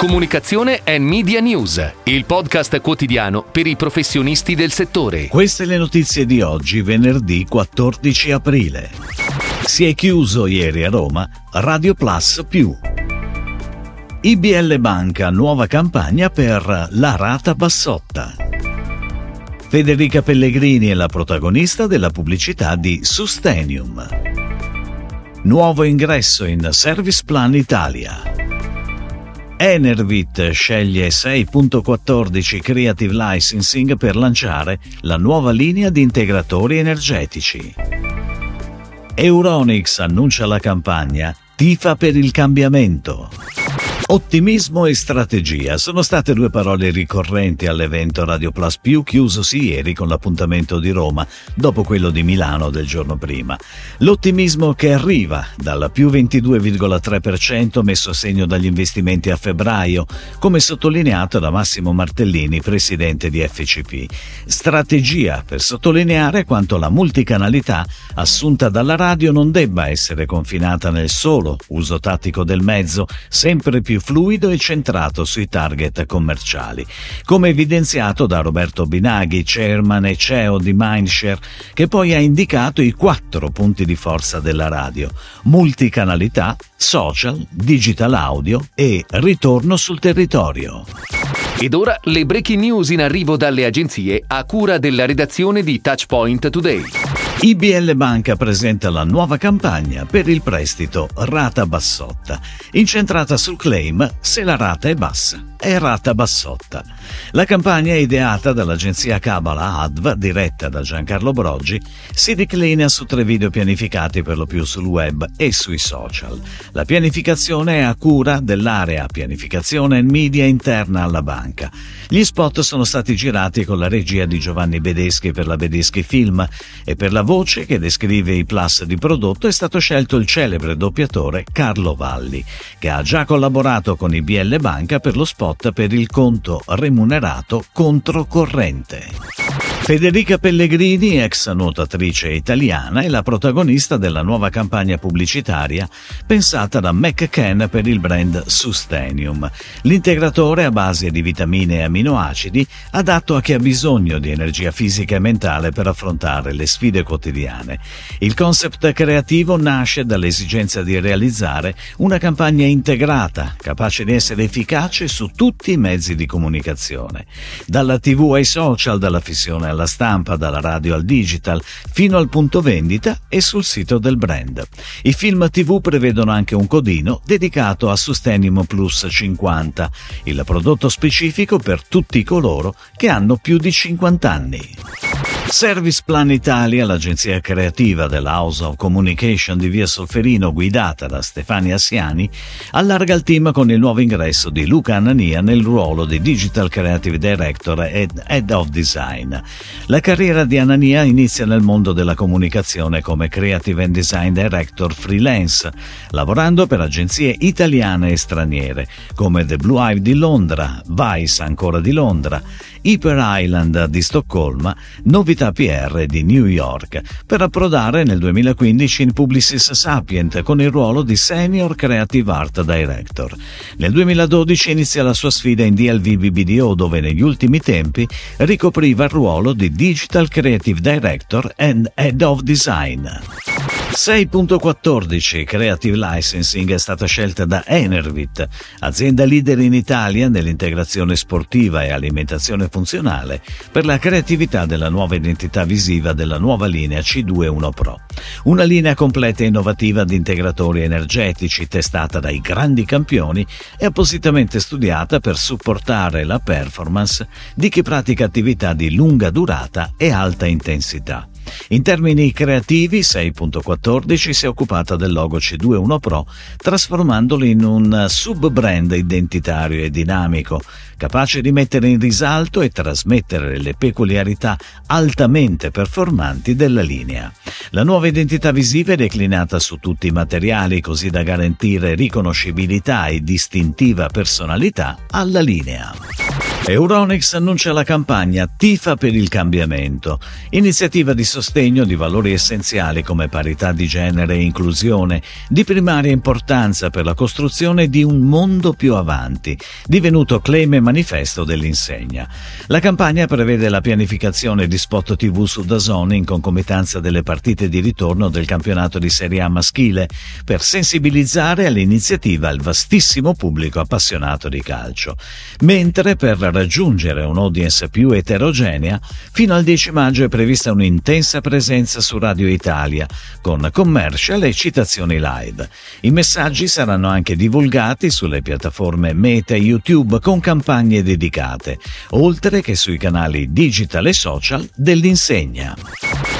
Comunicazione e Media News, il podcast quotidiano per i professionisti del settore. Queste le notizie di oggi, venerdì 14 aprile. Si è chiuso ieri a Roma Radio Plus Più. IBL Banca, nuova campagna per la rata bassotta. Federica Pellegrini è la protagonista della pubblicità di Sustenium. Nuovo ingresso in Service Plan Italia. Enervit sceglie 6.14 Creative Licensing per lanciare la nuova linea di integratori energetici. Euronix annuncia la campagna Tifa per il cambiamento. Ottimismo e strategia sono state due parole ricorrenti all'evento Radio Plus Più chiusosi ieri con l'appuntamento di Roma dopo quello di Milano del giorno prima. L'ottimismo che arriva dal più 22,3% messo a segno dagli investimenti a febbraio, come sottolineato da Massimo Martellini, presidente di FCP. Strategia per sottolineare quanto la multicanalità assunta dalla radio non debba essere confinata nel solo uso tattico del mezzo, sempre più fluido e centrato sui target commerciali, come evidenziato da Roberto Binaghi, chairman e CEO di Mindshare, che poi ha indicato i quattro punti di forza della radio: multicanalità, social, digital audio e ritorno sul territorio. Ed ora le breaking news in arrivo dalle agenzie a cura della redazione di Touchpoint Today. IBL Banca presenta la nuova campagna per il prestito rata bassotta, incentrata sul claim se la rata è bassa è rata bassotta. La campagna ideata dall'agenzia Cabala Adv, diretta da Giancarlo Broggi, si declina su tre video pianificati per lo più sul web e sui social. La pianificazione è a cura dell'area pianificazione e media interna alla banca. Gli spot sono stati girati con la regia di Giovanni Bedeschi per la Bedeschi Film e per la voce che descrive i plus di prodotto è stato scelto il celebre doppiatore Carlo Valli, che ha già collaborato con IBL Banca per lo spot per il conto remunerato controcorrente. Federica Pellegrini, ex nuotatrice italiana, è la protagonista della nuova campagna pubblicitaria pensata da McCann per il brand Sustenium, l'integratore a base di vitamine e aminoacidi adatto a chi ha bisogno di energia fisica e mentale per affrontare le sfide quotidiane. Il concept creativo nasce dall'esigenza di realizzare una campagna integrata, capace di essere efficace su tutti i mezzi di comunicazione, dalla TV ai social, dalla fissione alla stampa, dalla radio al digital, fino al punto vendita e sul sito del brand. I film TV prevedono anche un codino dedicato a Sustenimo Plus 50, il prodotto specifico per tutti coloro che hanno più di 50 anni. Service Plan Italia, l'agenzia creativa della House of Communication di Via Solferino guidata da Stefania Siani, allarga il team con il nuovo ingresso di Luca Anania nel ruolo di Digital Creative Director e Head of Design. La carriera di Anania inizia nel mondo della comunicazione come Creative and Design Director freelance, lavorando per agenzie italiane e straniere come The Blue Eye di Londra, Vice ancora di Londra, Hyper Island di Stoccolma, Novità PR di New York, per approdare nel 2015 in Publicis Sapient con il ruolo di Senior Creative Art Director. Nel 2012 inizia la sua sfida in DLV BBDO dove negli ultimi tempi ricopriva il ruolo di Digital Creative Director and Head of Design. 6.14 Creative Licensing è stata scelta da Enervit, azienda leader in Italia nell'integrazione sportiva e alimentazione funzionale, per la creatività della nuova identità visiva della nuova linea C21 Pro. Una linea completa e innovativa di integratori energetici testata dai grandi campioni e appositamente studiata per supportare la performance di chi pratica attività di lunga durata e alta intensità. In termini creativi, 6.14 si è occupata del logo C21 Pro, trasformandolo in un sub-brand identitario e dinamico, capace di mettere in risalto e trasmettere le peculiarità altamente performanti della linea. La nuova identità visiva è declinata su tutti i materiali così da garantire riconoscibilità e distintiva personalità alla linea. Euronics annuncia la campagna Tifa per il cambiamento, iniziativa di sostegno di valori essenziali come parità di genere e inclusione, di primaria importanza per la costruzione di un mondo più avanti, divenuto claim e manifesto dell'insegna. La campagna prevede la pianificazione di spot TV su Dazon in concomitanza delle partite di ritorno del campionato di Serie A maschile, per sensibilizzare all'iniziativa il vastissimo pubblico appassionato di calcio, mentre raggiungere un'audience più eterogenea, fino al 10 maggio è prevista un'intensa presenza su Radio Italia, con commercial e citazioni live. I messaggi saranno anche divulgati sulle piattaforme Meta e YouTube con campagne dedicate, oltre che sui canali digital e social dell'insegna.